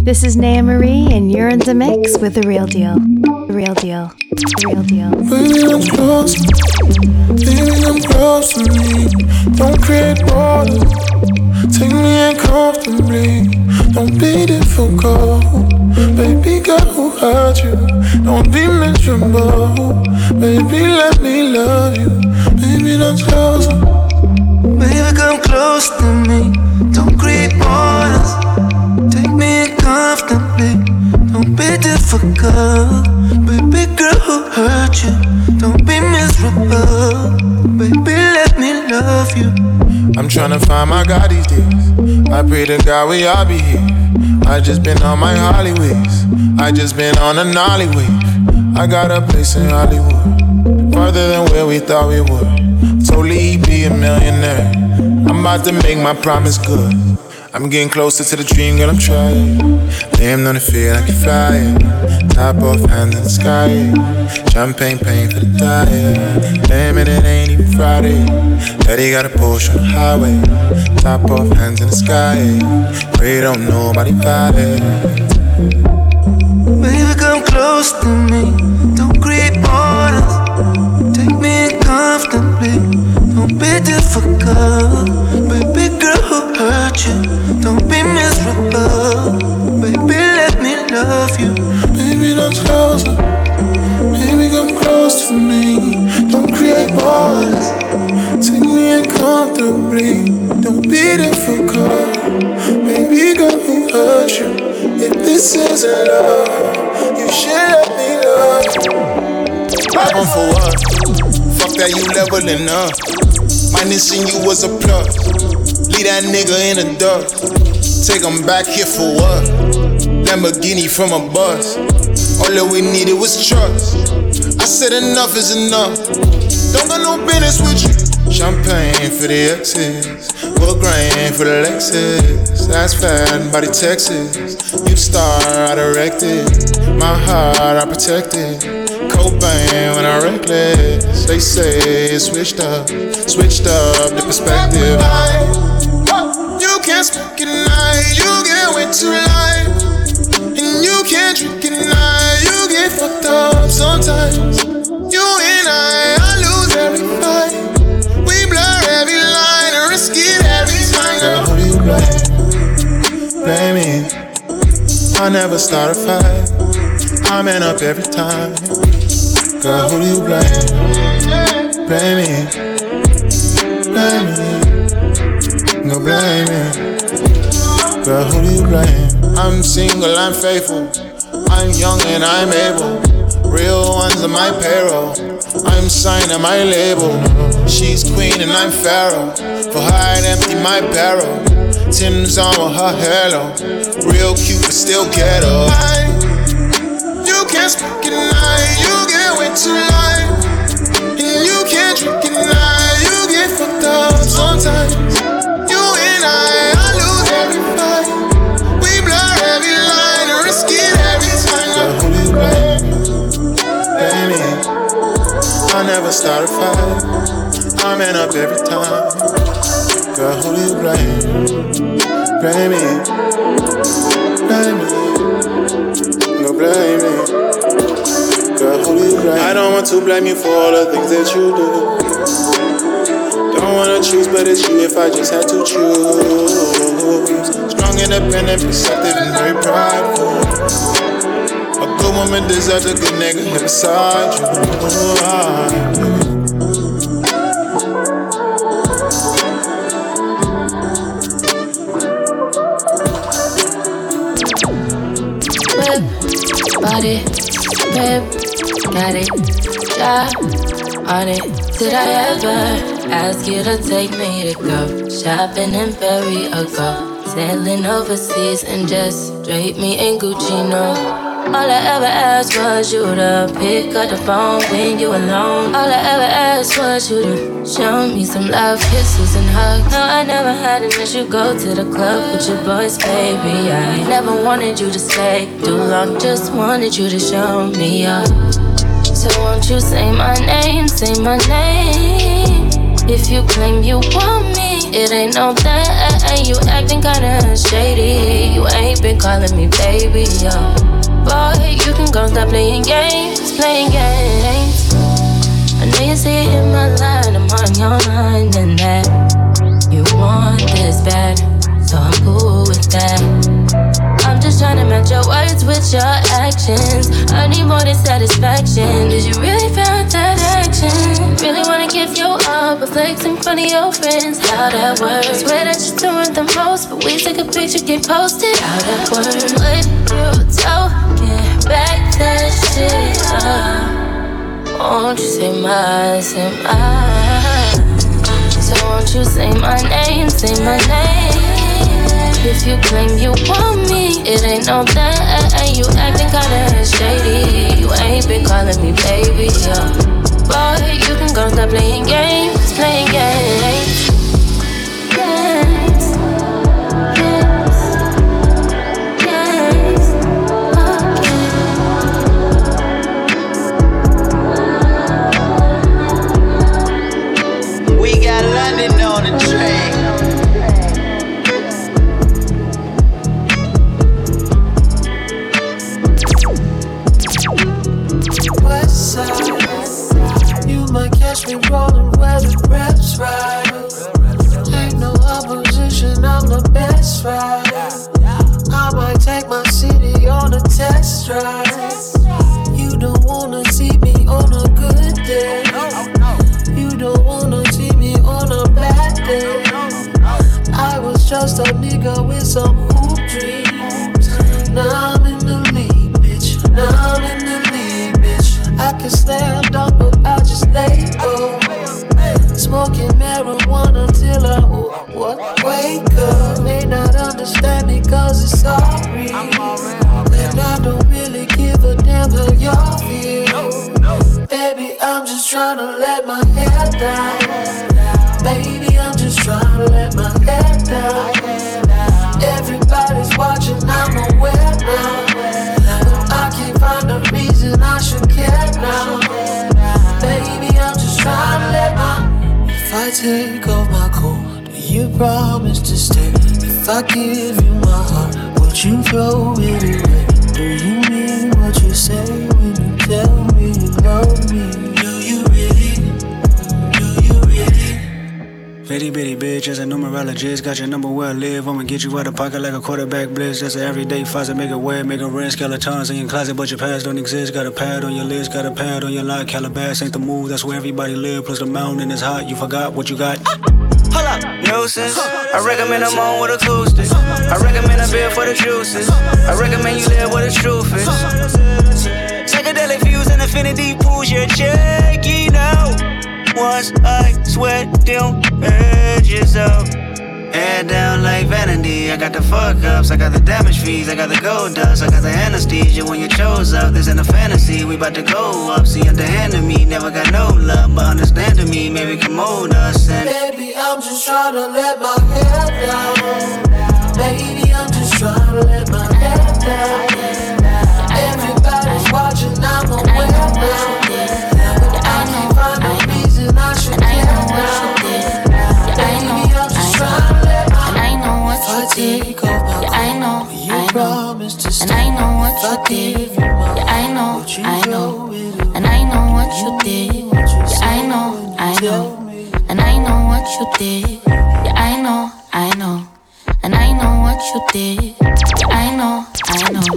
This is Naya Marie, and you're in the mix with the real deal. The real deal. The real deal. Baby, I'm close. Baby, I'm close to me. Don't create borders. Take me in comfortably. Don't be difficult. Baby, girl, who hurt you? Don't be miserable. Baby, let me love you. Baby, don't close. Baby, come close to me. Don't create borders. Me comfortably. Don't be difficult. Baby girl who hurt you. Don't be miserable. Baby, let me love you. I'm tryna find my God these days. I pray to God we all be here. I just been on my Hollyways. I just been on a Nolly wave. I got a place in Hollywood. Farther than where we thought we would. Totally be a millionaire. I'm about to make my promise good. I'm getting closer to the dream, girl, I'm trying. Damn, on the feel like you're flying. Top off, hands in the sky. Champagne pain for the diet. Damn it, it ain't even Friday. Daddy got a Porsche on the highway. Top off, hands in the sky. Pray don't nobody fight it. Baby, come close to me. Don't create borders. Take me comfortably. Don't be difficult. Baby girl who hurt you. Don't be miserable. Baby, let me love you. Baby, don't close. Baby, come close to me. Don't create borders. Take me in comfortably. Don't be difficult. Baby, girl, who hurt you? If this isn't love, you should let me love you. Album for what? Fuck that, you leveling up. Minusing you was a plus. Leave that nigga in the dust. Take him back here for what? Lamborghini from a bus. All that we needed was trust. I said enough is enough. Don't got no business with you. Champagne for the exes. Wood grain for the Lexus. That's fat, body Texas. You star, I directed. My heart, I protected. Cobain when I reckless. They say it switched up, switched up the perspective. You can't speak at night, you get way too light. And you can't drink at night, you get fucked up sometimes. You and I, I lose every fight. We blur every line and risk it every time. Girl, who do you blame? Blame me. I never start a fight. I'm man up every time. Girl, who do you blame? Blame me. Blame me. No blame me. Girl, who do you blame? I'm single, I'm faithful. I'm young and I'm able. Real ones on my payroll. I'm signed on my label. She's queen and I'm pharaoh. For her, I'd empty my barrel. Tim's on with her halo. Real cute, but still ghetto. I, never start a fight. I man up every time. Girl, who you blame? Blame me. Blame me. Don't want to blame you for all the things that you do. Don't wanna choose, but it's you if I just had to choose. Strong, independent, perceptive, and very prideful. A good woman deserves a good nigga here beside you. body, got it, job on it. Did I ever ask you to take me to go shopping in Paris or go sailing overseas and just drape me in Gucci? No. All I ever asked was you to pick up the phone when you alone. All I ever asked was you to show me some love, kisses and hugs. No, I never had an issue. Go to the club with your boys, baby. I never wanted you to stay too long. Just wanted you to show me up. So won't you say my name, say my name? If you claim you want me, it ain't no thing. You acting kinda shady. You ain't been calling me baby, yo. Boy, you can go stop playing games, playing games. I know you see it in my line, I'm on your line, and that you want this bad, so I'm cool with that. Trying to match your words with your actions. I need more than satisfaction. Did you really feel that action? Really wanna give you up, but flex in front of your friends. How that works? Swear that you're doing the most, but we take a picture, get posted. How that works? Would you get back that shit up? Won't you say my, say my? So won't you say my name, say my name? If you claim you want me, it ain't no thing. You acting kinda shady. You ain't been calling me baby, yeah. Boy, you can go stop playing games, playing games. take off my coat? You promised to stay. If I give you my heart, would you throw it away? Do you got your number where I live. I'ma get you out of pocket like a quarterback blitz. That's an everyday faucet, make it wet, make it rinse. Skeletons in your closet, but your past don't exist. Got a pad on your list, got a pad on your lock. Calabash ain't the move, that's where everybody live. Plus the mountain is hot, you forgot what you got. Hold up, nuisance. I recommend I'm on with acoustics. I recommend a beer for the juices. I recommend you live where the truth is. Psychedelic views and affinity pools, you're checking out. Once I sweat them edges out. Head down like vanity. I got the fuck ups, I got the damage fees, I got the gold dust, I got the anesthesia when you chose up. This ain't a fantasy, we bout to go up. See, underhanded me, never got no love, but understand to me, maybe mold us. And baby, I'm just trying to let my head down. Baby, I'm just trying to let my head down. Everybody's watching, I'm aware now. Did. Yeah, I know, I know. And I know what you did. Yeah, I know, I know. And I know what you did. Yeah, I know, I know. And I know what you did. Yeah, I know, I know.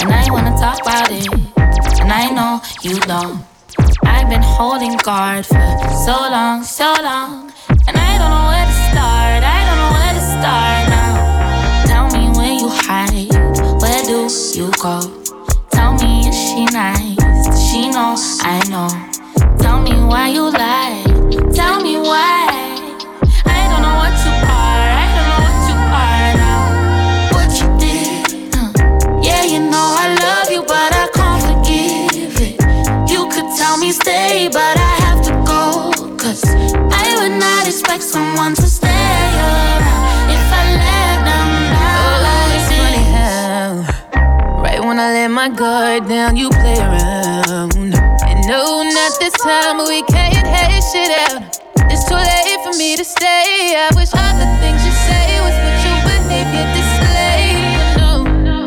And I wanna talk about it. And I know you don't. I've been holding guard for so long, so long. And I don't know where to start. I don't know where to start You go? Tell me, is she nice? She know I know? Tell me why you lie. Tell me why. my guard down, you play around. And no, not this time, we can't hate shit out. It's too late for me to stay. I wish all the things you say was what your behavior displayed. No, no,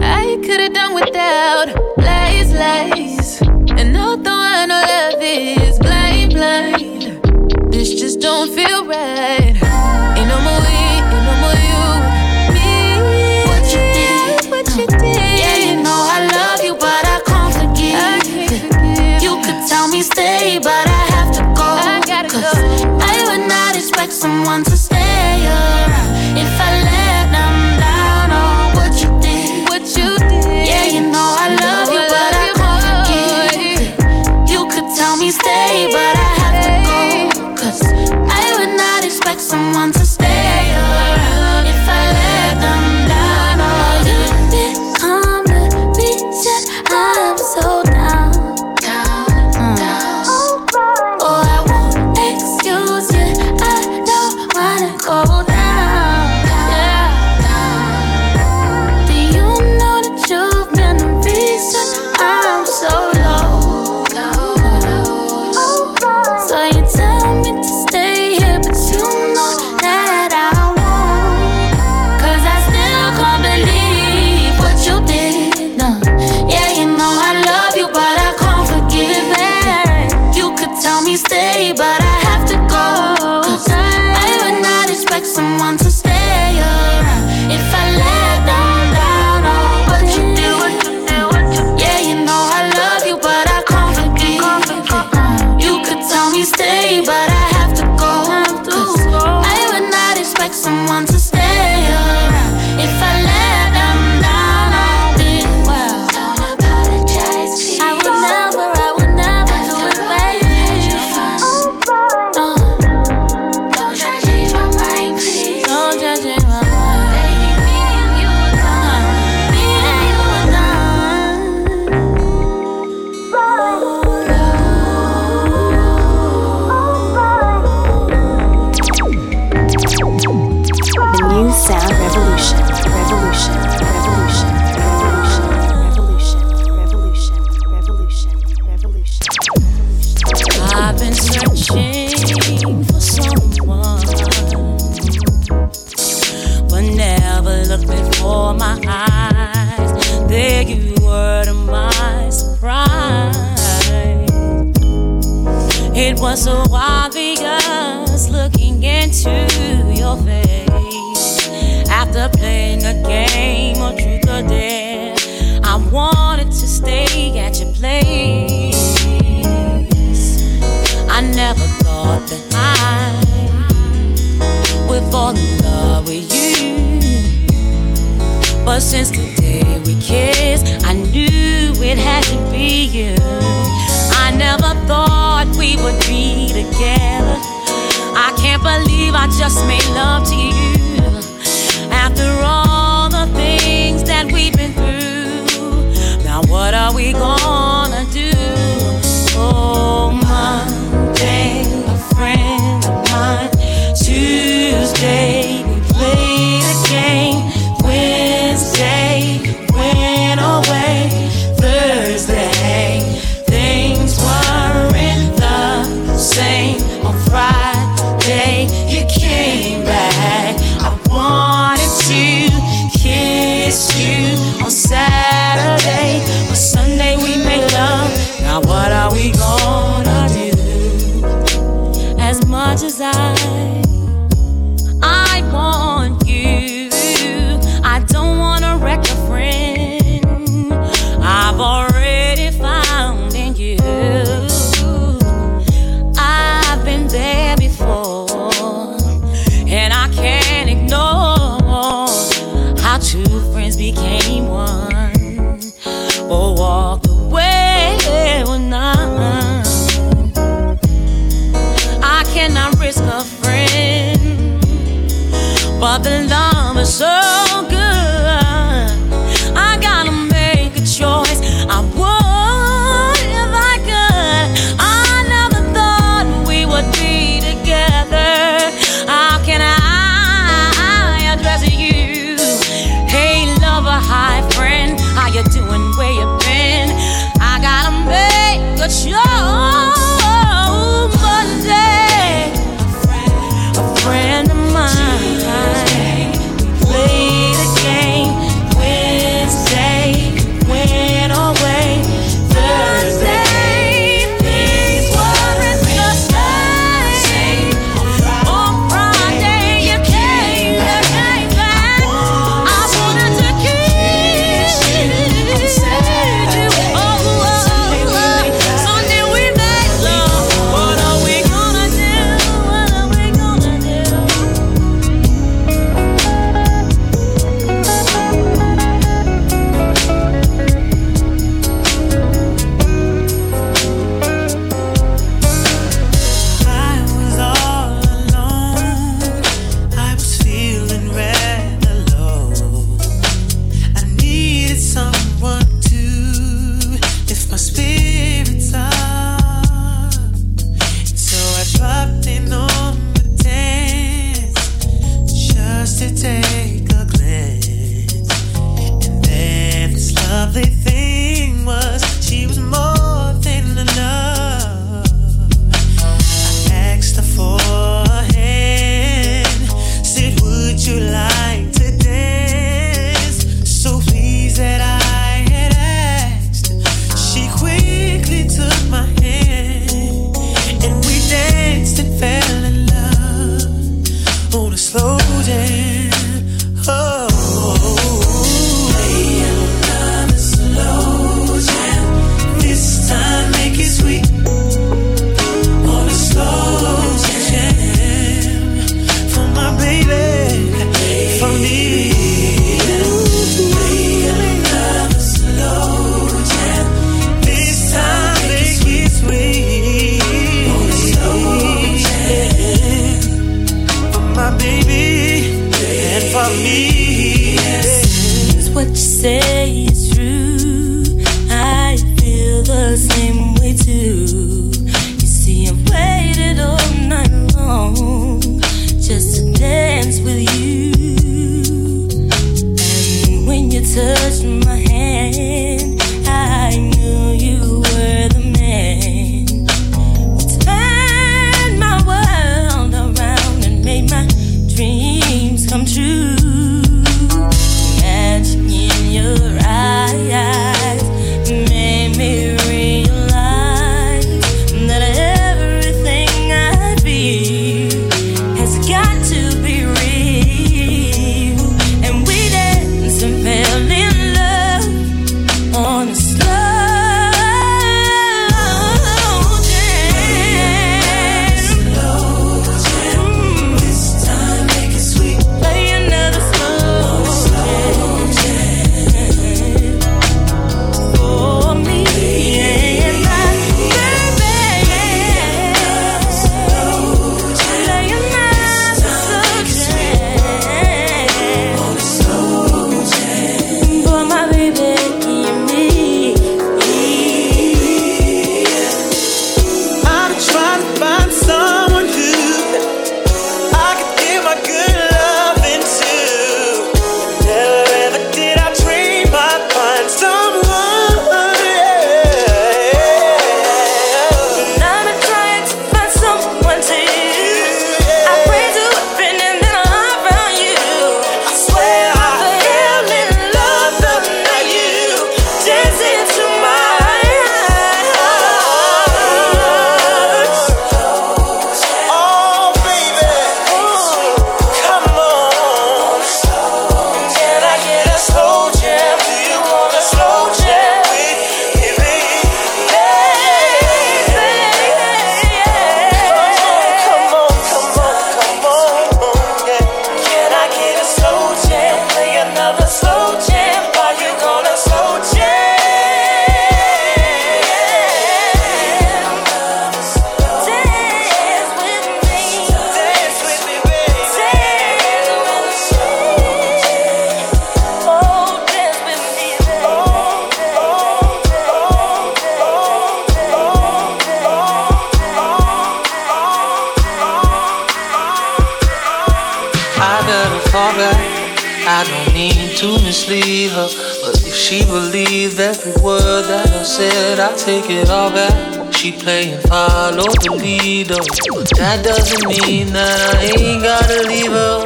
I could've done without lies, lies. And although I know love is blind, blind, this just don't feel right. one to someone to stay. That doesn't mean that I ain't gotta leave her.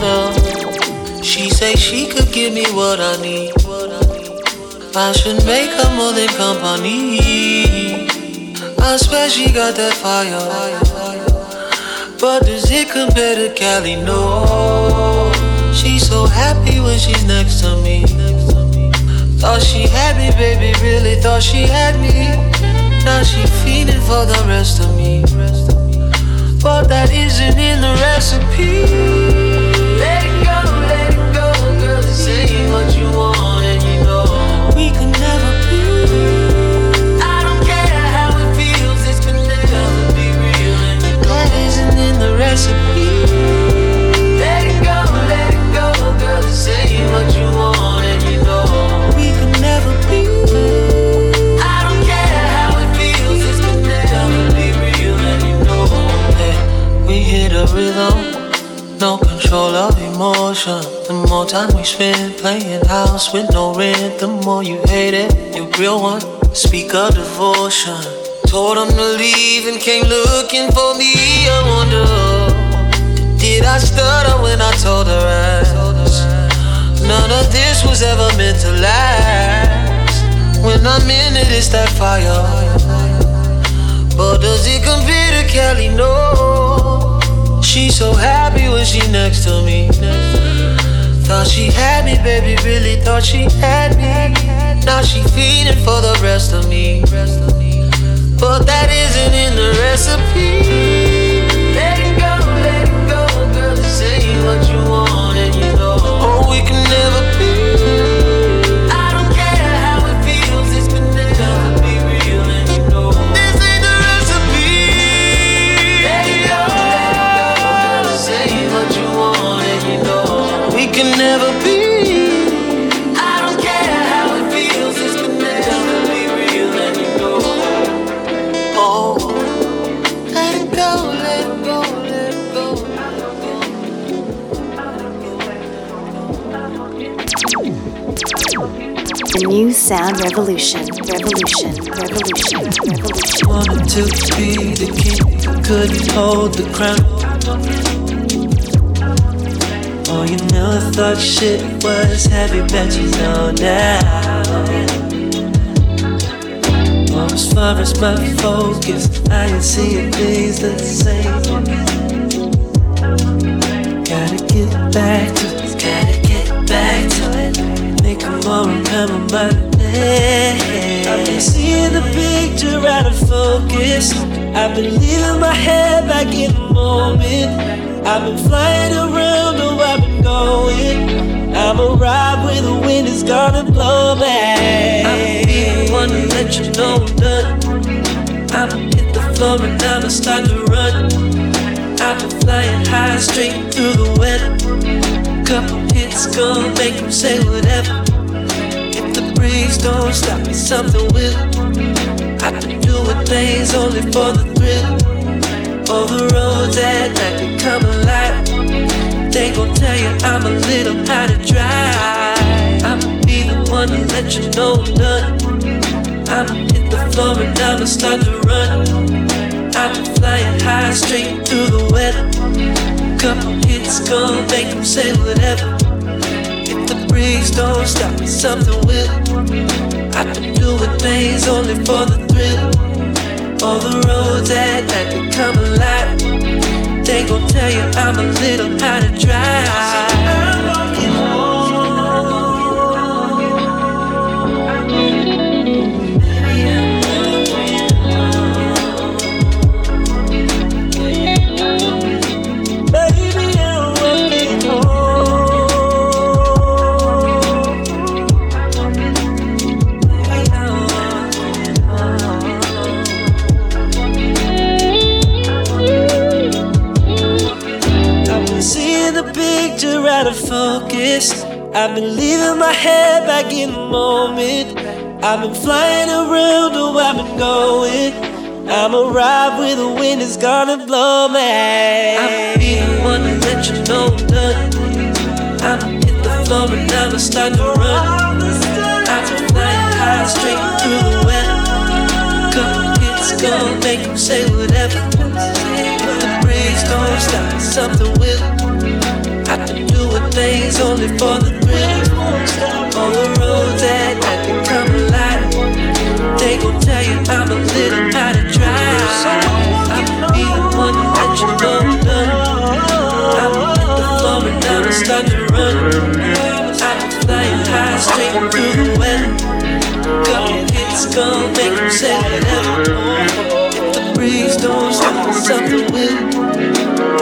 No. She say she could give me what I need. I should make her more than company. I swear she got that fire. But does it compare to Cali? No. She's so happy when she's next to me. Thought she had me, baby, really thought she had me. Now she feeding for the rest of me but that isn't in the recipe. Let it go, let it go, girl. This ain't what you want, and you know we could never be. I don't care how it feels, this could never be real, and you know that isn't in the recipe. Rhythm, no control of emotion. The more time we spend playing house with no rent, the more you hate it. You real one, speak of devotion. Told him to leave and came looking for me. I wonder, did I stutter when I told her? None of this was ever meant to last. When I'm in it, it's that fire. But does it compare to Kelly? No. She's so happy when she next to me. Thought she had me, baby, really thought she had me. Now she feeding for the rest of me. But that isn't in the recipe. Let it go, let it go, girl. Say what you want and you know. Oh, we can never be. New sound revolution, revolution, revolution, revolution. Wanted to be the king, couldn't hold the crown. Never thought shit was heavy, bet you know now. Oh, as far as my focus, I ain't seeing things the same. Gotta get back to it, gotta get back to it. Make them all remember my name. I've been seeing the picture out of focus. I've been leaving my head back in the moment. I've been flying around, wind is gonna blow back. I'ma be the one to let you know I'm done. I'ma hit the floor and I'ma start to run. I've been flying high straight through the weather. Couple hits gonna make them say whatever. If the breeze don't stop me, something will. I've been doing things only for the thrill. All the roads at night become alive. They gon' tell you I'm a little out of drive. I'ma to let you know I'm done. I'ma hit the floor and I'ma start to run. Been flying high straight through the weather. Couple hits gonna make them say whatever. If the breeze don't stop me, something will. I've been doing things only for the thrill. All the roads at night become alive. They gon' tell you I'm a little out of Baby, out of focus. I've been leaving my head back in the moment. I've been flying around, oh, I've been going. I'ma ride where the wind is gonna blow me. I'ma be the one to let you know I'm done. I'ma hit the floor and I'ma start to run. I've been flying high straight through the weather. Couple hits gonna make them say whatever. If the breeze don't stop, something will. Things only for the thrill. On the roads at night become alive. They gon' tell you I'm a little out of drive. I'ma be the one let you I'm done. I'ma hit the floor and I'ma start to run. Been flying high straight through the weather. Couple hits gon' make them say whatever. Breeze don't stop, something will.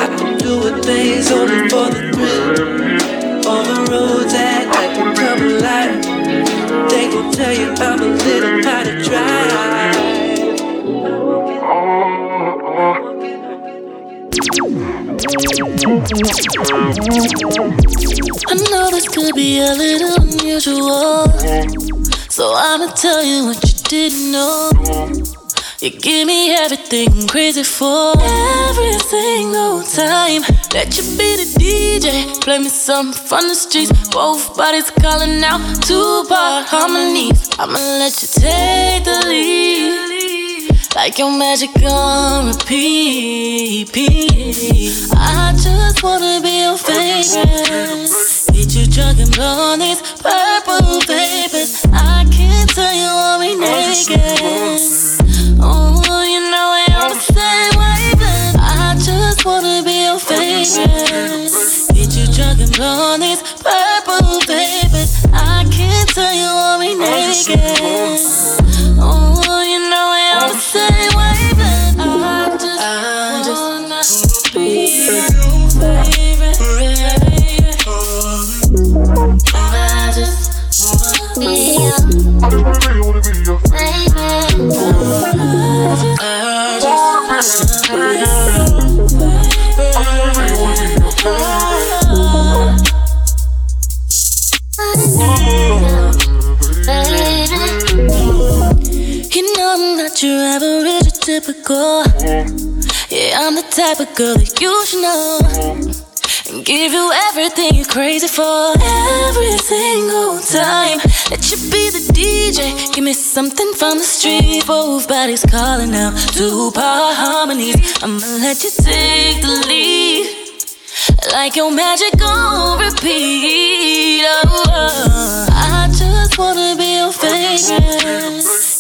I've been doing things only for the tell you I'm a little out of drive. I know this could be a little unusual. So I'ma tell you what you didn't know. You give me everything everything crazy for. Every single time, let you be the DJ. Play me some from the streets. Both bodies calling out two part harmonies. I'ma let you take the lead. Like your magic on repeat. I just wanna be your favorite. Get you drunk and blow on these purple vapors. I can't tell you want me naked. Oh, you know we I just wanna be your favorite. Get you drunk and blow these purple. I can't tell you want me naked. Oh, you know average or typical. Yeah, I'm the type of girl that you should know. And give you everything you're crazy for. Every single time. Let you be the DJ. Give me something from the street. Both bodies calling out. Two power harmonies. I'ma let you take the lead. Like your magic on repeat. Oh, oh. I just wanna be your favorite.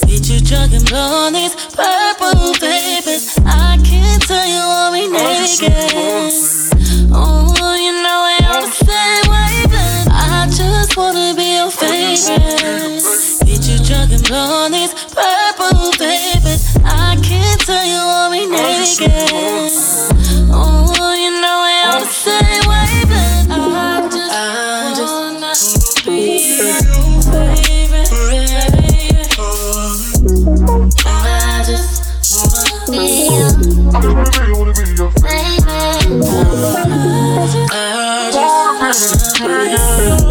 Drunk and blow on these purple vapors. I can't tell you want me naked. Oh, you know we on the same wavelength. I just wanna be your favorite. Get you drunk and blow on these purple vapors. I can't tell you want me naked. Oh, Yeah.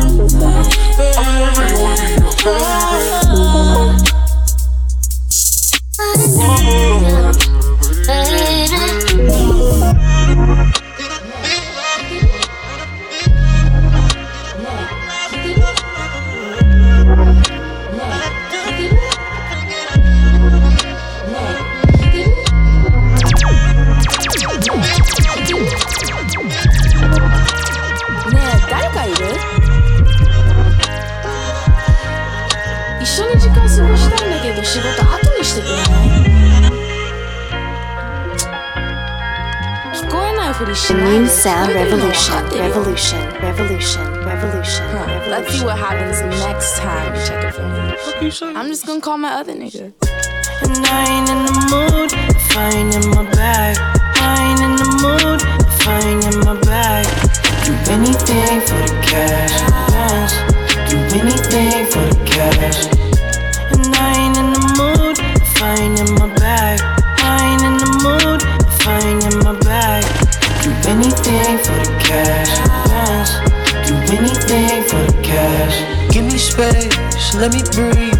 The new sound revolution, revolution, revolution, revolution, revolution. Let's see what happens next time. Check it out. I'm just gonna call my other nigga. And I ain't in the mood, fine in my bag. I ain't in the mood, fine in my bag. Do anything for the cash. Yes. Do anything for the cash. And I ain't in the mood, fine in my bag. I ain't in the mood, fine do anything for the cash. Do anything for the cash. Give me space, let me breathe.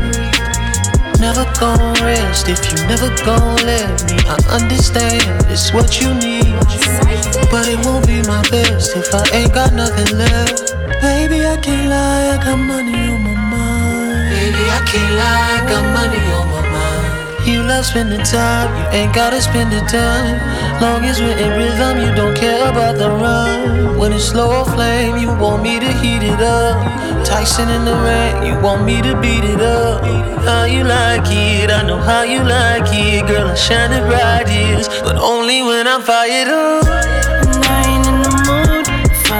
Never gon' rest if you never gon' let me. I understand it's what you need, but it won't be my best if I ain't got nothing left. Baby, I can't lie, I got money on my mind. Baby, I can't lie, I got money on my mind. You love spending time, you ain't gotta spend the time. Long as we're in rhythm, you don't care about the run. When it's slow flame, you want me to heat it up. Tyson in the rain, you want me to beat it up. How you like it, I know how you like it. Girl, I shine it bright, yes, but only when I'm fired up. And in the mood if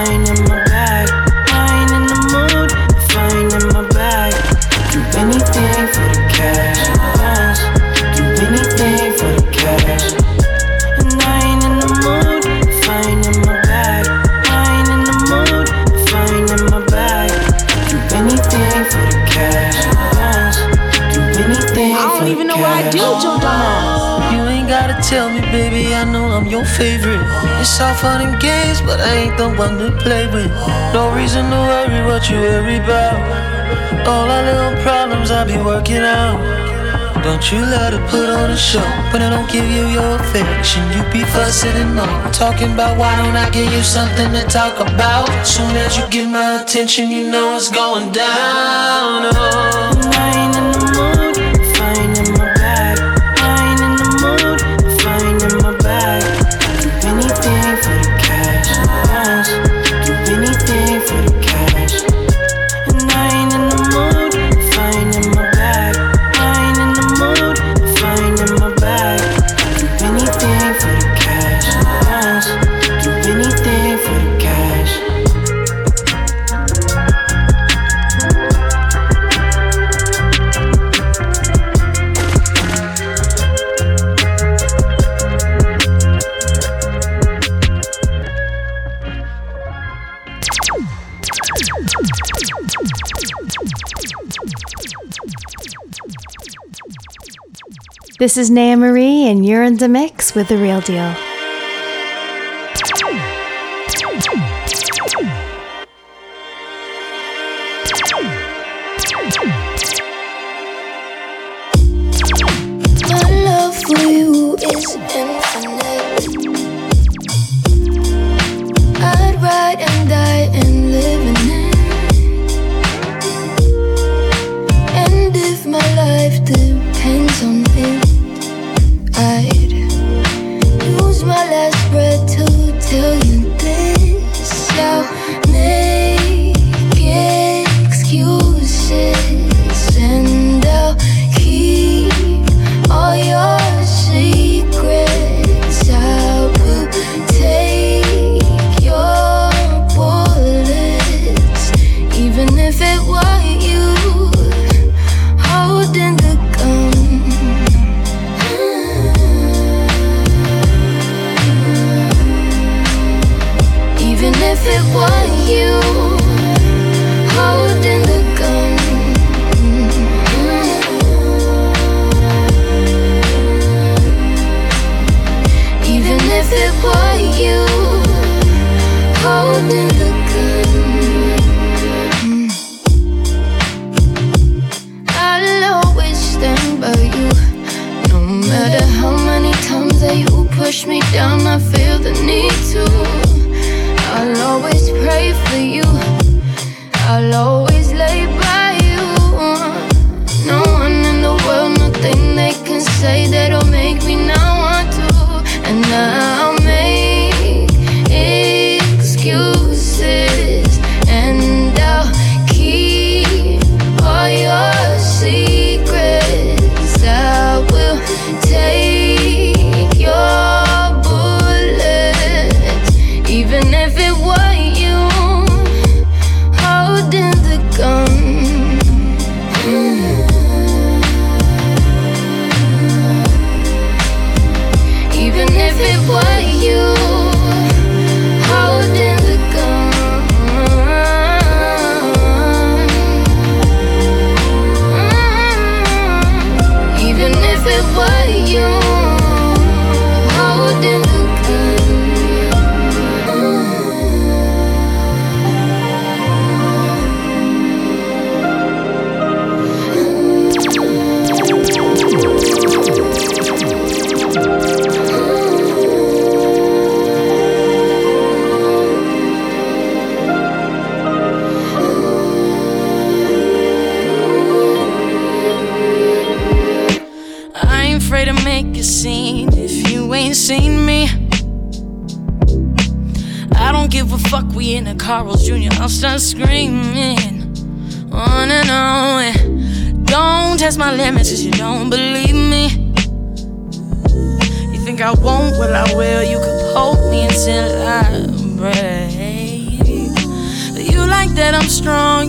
tell me, baby, I know I'm your favorite. It's all fun and games, but I ain't the one to play with. No reason to worry what you worry about. All our little problems I be working out. Don't you love to put on a show, but I don't give you your affection. You be fussing and moaning, talking about why don't I give you something to talk about? Soon as you get my attention, you know it's going down. Oh. This is Naya Marie, and you're in the mix with The Real Deal.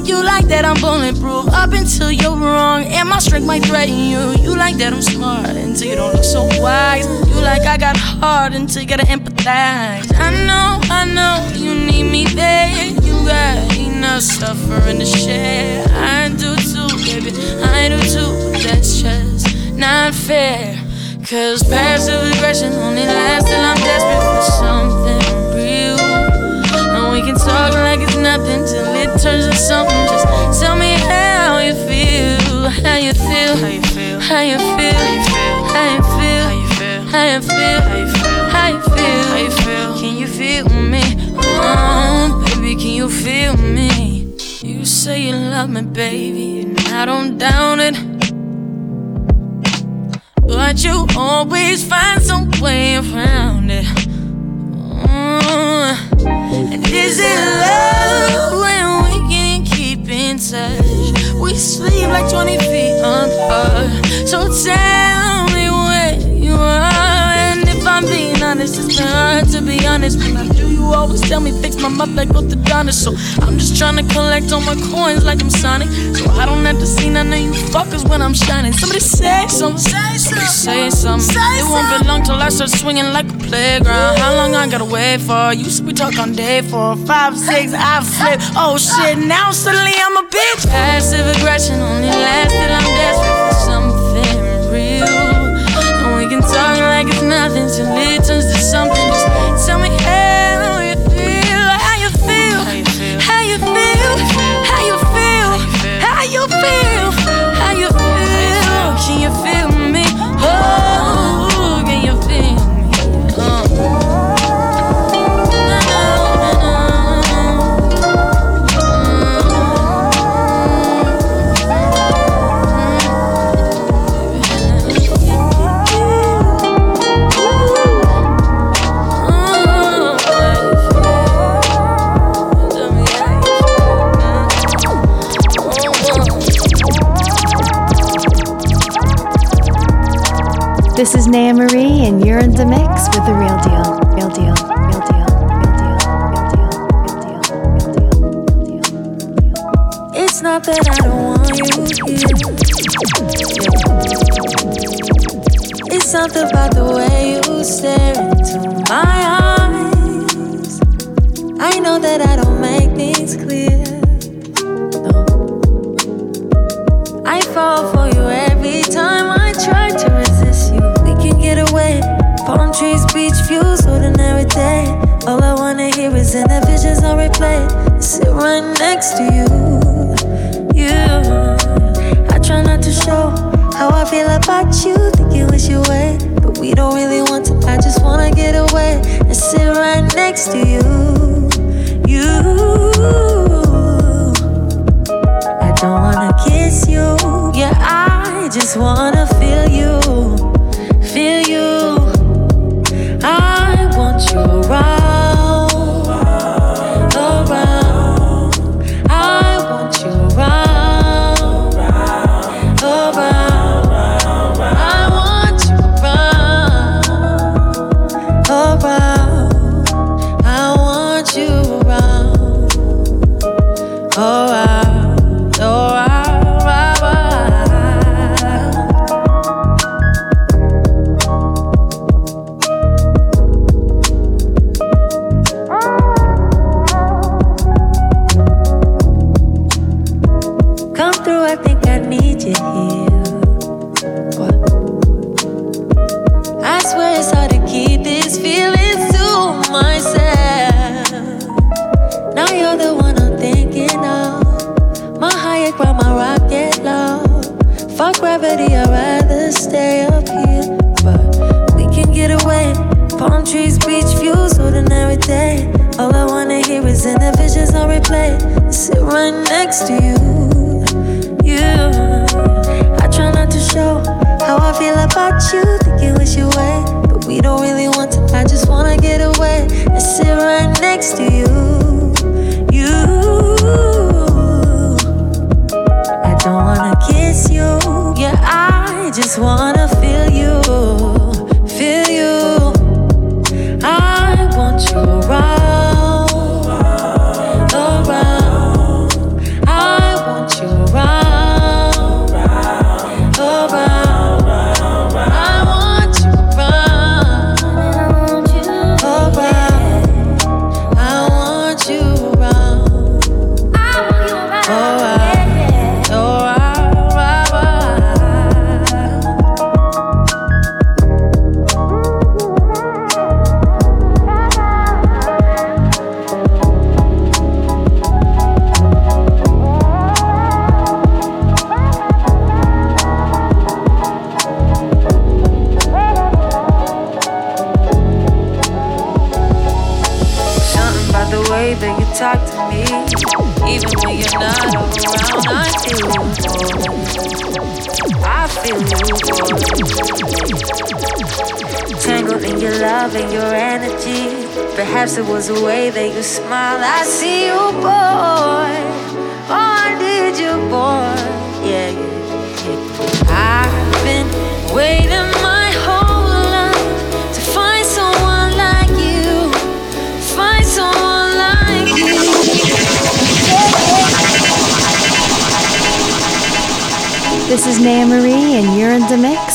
You like that I'm bulletproof up until you're wrong. And my strength might threaten you. You like that I'm smart until you don't look so wise. You like I got hard until you gotta empathize. I know, I know you need me there. You got enough suffering to share. I do too, baby, I do too. But that's just not fair. Cause passive aggression only lasts till I'm desperate for we can talk like it's nothing till it turns to something. Just tell me how you feel, how you feel, how you feel, How you feel? How you feel? How you feel? How you feel? How you feel? Can you feel me? Oh, baby, can you feel me? You say you love me, baby, and I don't doubt it. But you always find some way around And is it love when we can keep in touch? We sleep like 20 feet apart. So tell honest. When I do, you always tell me fix my mouth like orthodontist. So I'm just trying to collect all my coins like I'm Sonic. So I don't have to see none of you fuckers when I'm shining. Somebody say something. Somebody say something. It won't be long till I start swinging like a playground. How long I gotta wait for? Used to be talk on day four, five, six, I flip. Oh shit, now suddenly I'm a bitch. Passive aggression only lasts I'm desperate for something real. And we can talk like it's nothing till it turns to something. Just tell me is Naya Marie, and you're in the mix with the real deal. Real deal. Real deal. It's not that I don't want you here. It's something about the way you stare into my eyes. I know that I don't make things clear. Day. All I wanna hear is in the visions on replay. Sit right next to you. You. I try not to show how I feel about you. Think you wish you away, but we don't really want to. I just wanna get away and sit right next to you. You. I don't wanna kiss you. Yeah, I just wanna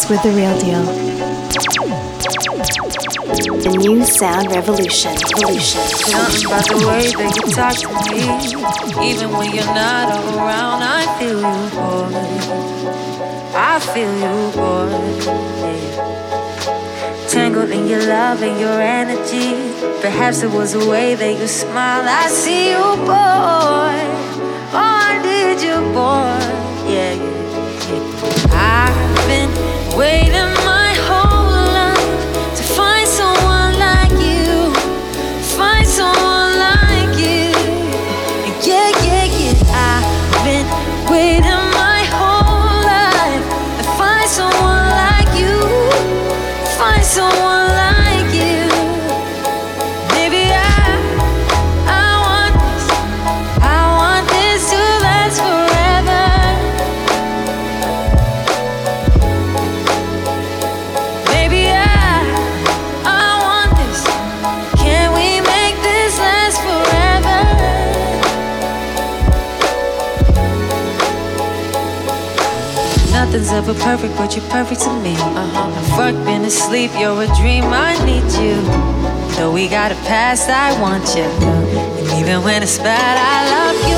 With The Real Deal. The new sound revolution. revolution. Something about the way that you talk to me. Even when you're not around, I feel you, boy. I feel you, boy. Tangled in your love and your energy. Perhaps it was the way that you smiled. I see you, boy. Oh, I need you, boy. Yeah. Wait a minute. want you. And even when it's bad, I love you.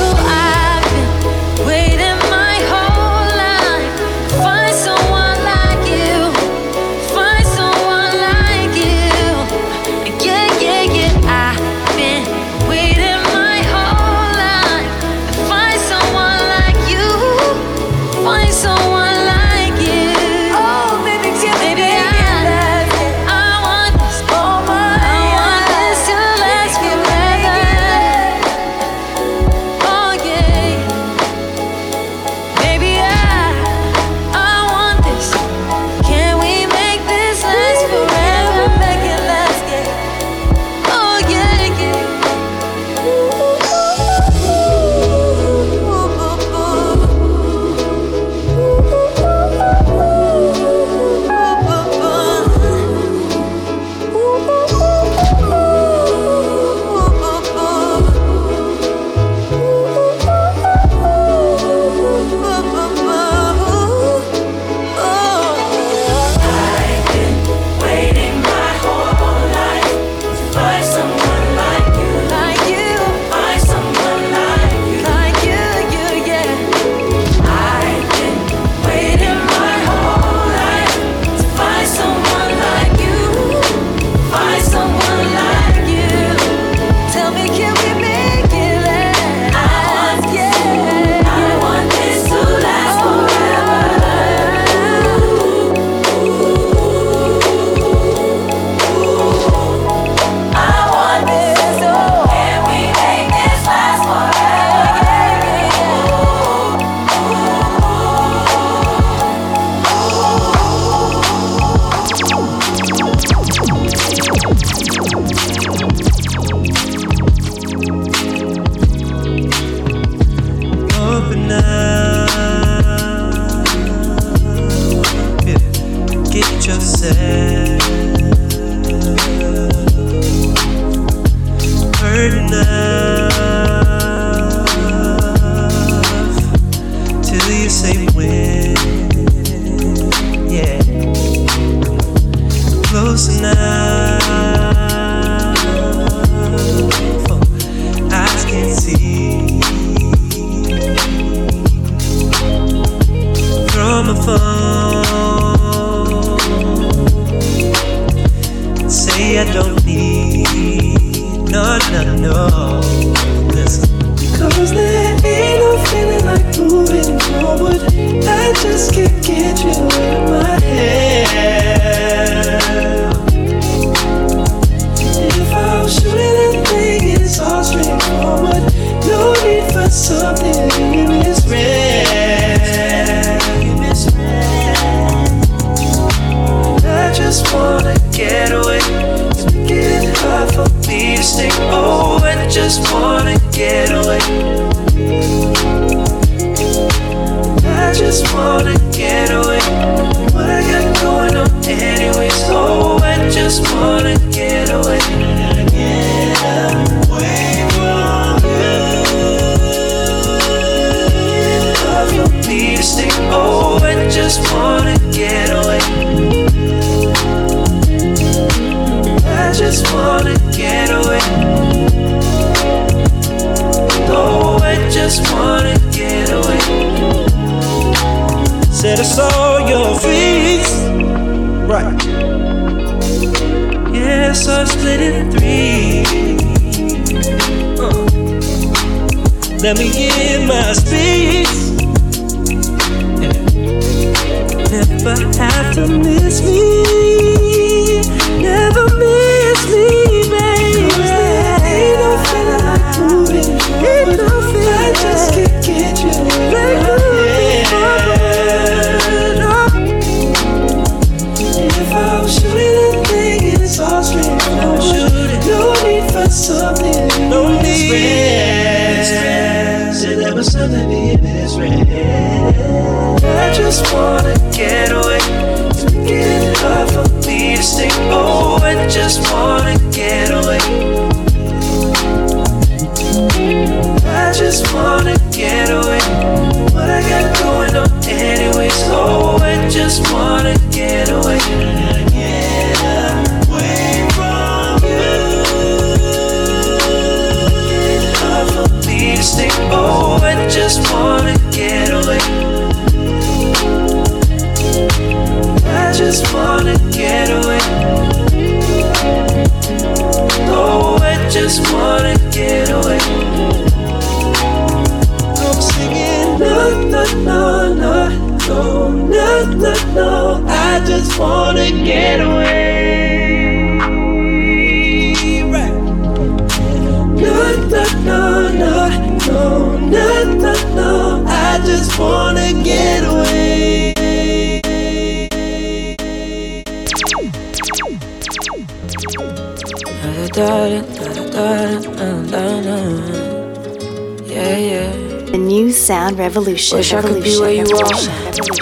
New sound revolution. Wish I could be where you are.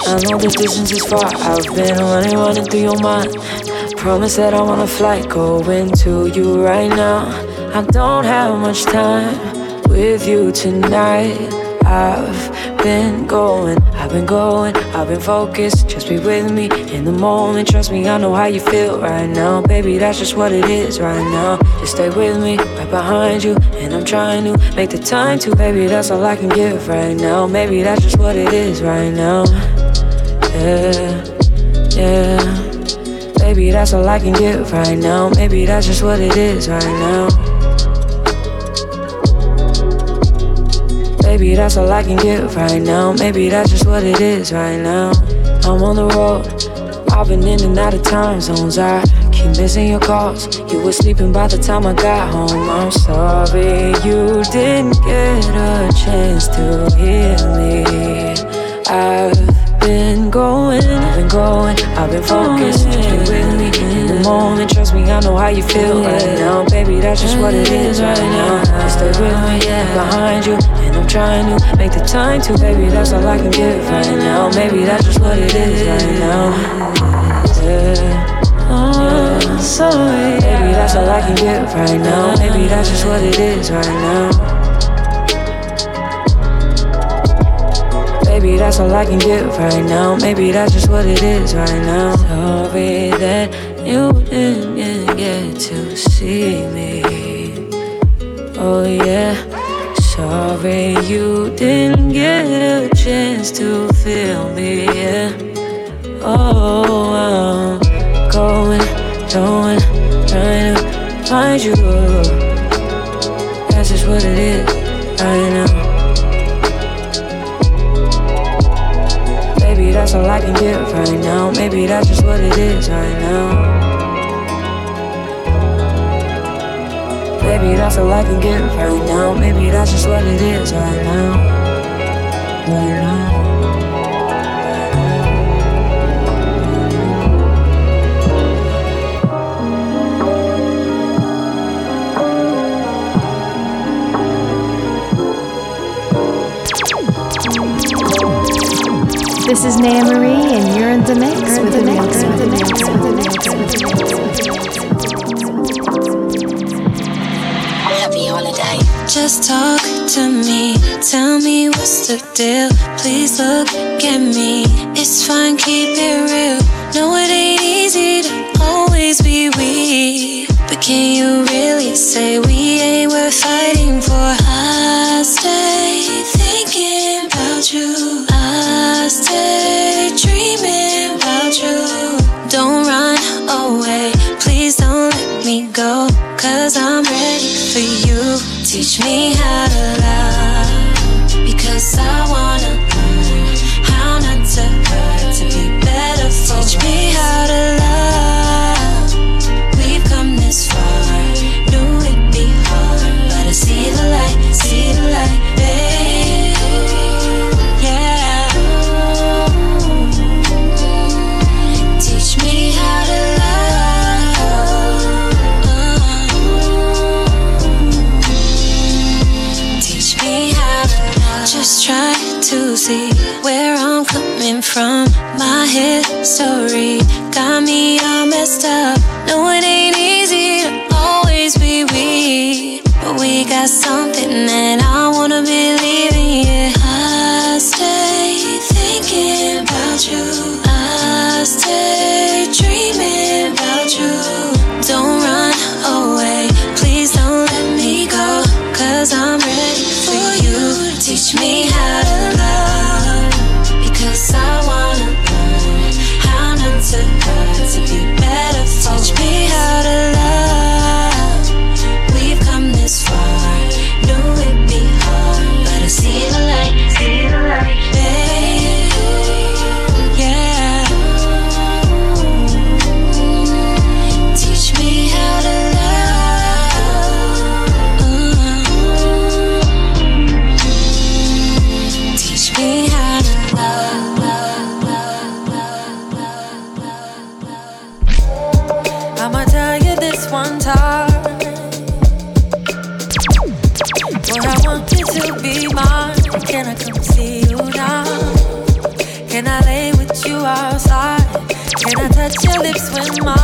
I know the distance is far. I've been running, running through your mind. Promise that I want a flight going to you right now. I don't have much time with you tonight. I've been going, I've been going, I've been focused. Just be with me in the moment. Trust me, I know how you feel right now. Baby, that's just what it is right now. Just stay with me, right behind you. And I'm trying to make the time to, baby, that's all I can give right now. Maybe that's just what it is right now. Yeah, yeah. Baby, that's all I can give right now. Maybe that's just what it is right now. Baby, that's all I can give right now. Maybe that's just what it is right now. I'm on the road. I've been in and out of time zones. I keep missing your calls. You were sleeping by the time I got home. I'm sorry you didn't get a chance to hear me. I've been going, I've been going, I've been focused. With me in the moment. Trust me, I know how you feel right now. Baby, that's just what it is right now. Just stay with me, behind you. And I'm trying to make the time to, baby, that's all I can give right now. Maybe that's just what it is right now. Yeah. Oh, sorry. Baby, that's all I can give right now. Maybe that's just what it is right now. Baby, that's all I can give right now. Maybe that's just what it is right now. Sorry that you didn't get to see me. Oh, yeah. Sorry you didn't get a chance to feel me. Yeah. Oh, I'm going, going, trying to find you. That's just what it is right now. Baby, that's all I can give right now. Maybe that's just what it is right now. Baby, that's all I can give right now. Maybe that's just what it is right now. Right now. This is Naya Marie, and you're in the mix with the real deal. The mix with the mix with the mix. Happy holiday. Just talk to me. Tell me what's the deal. Please look at me. It's fine, keep it real. No, it ain't easy to always be we. But can you really say we ain't worth fighting Teach me how with mine?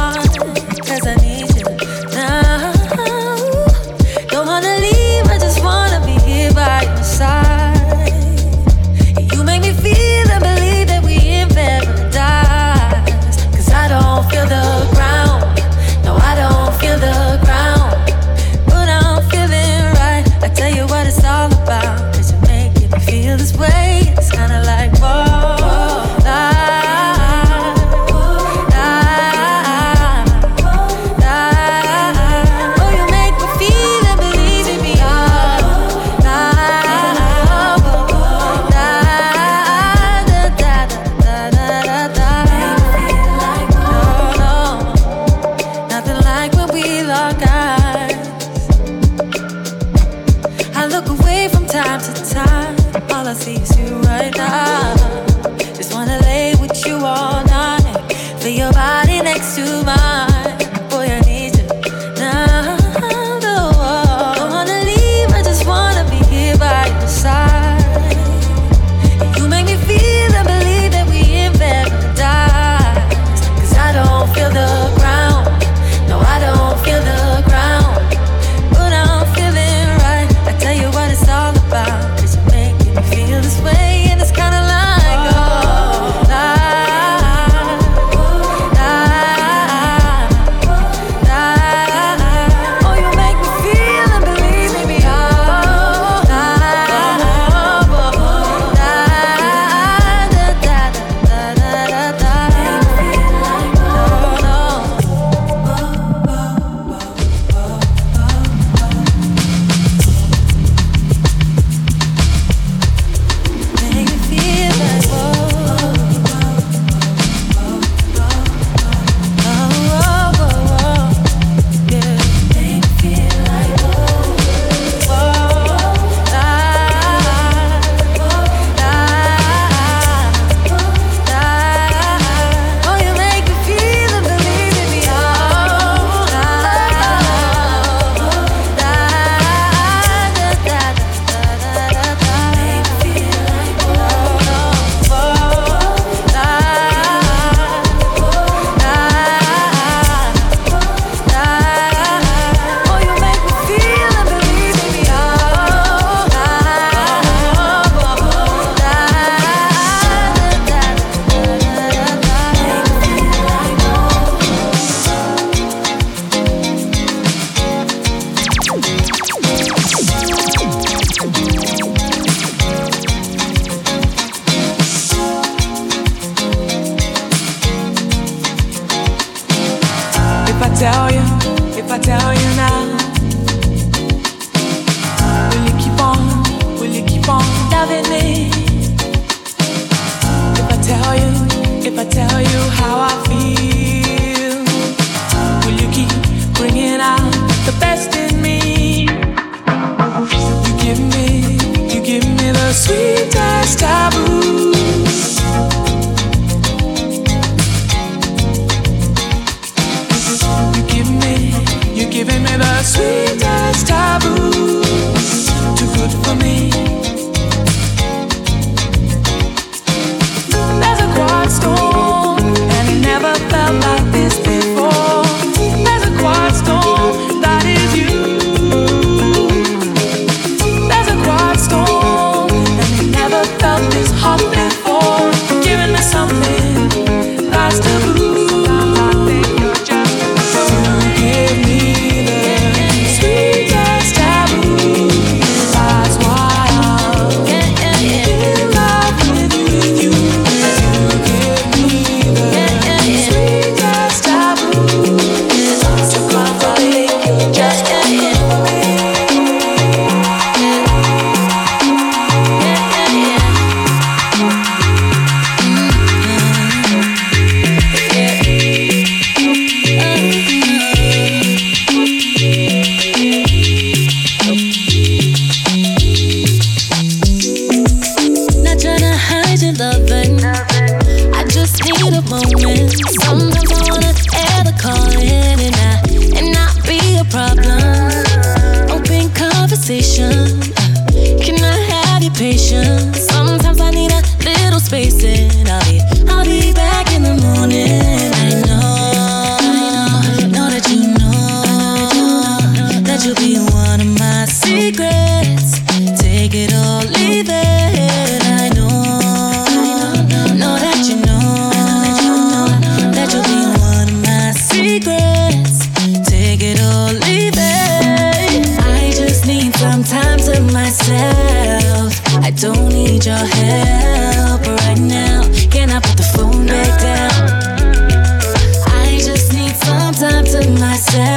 Myself.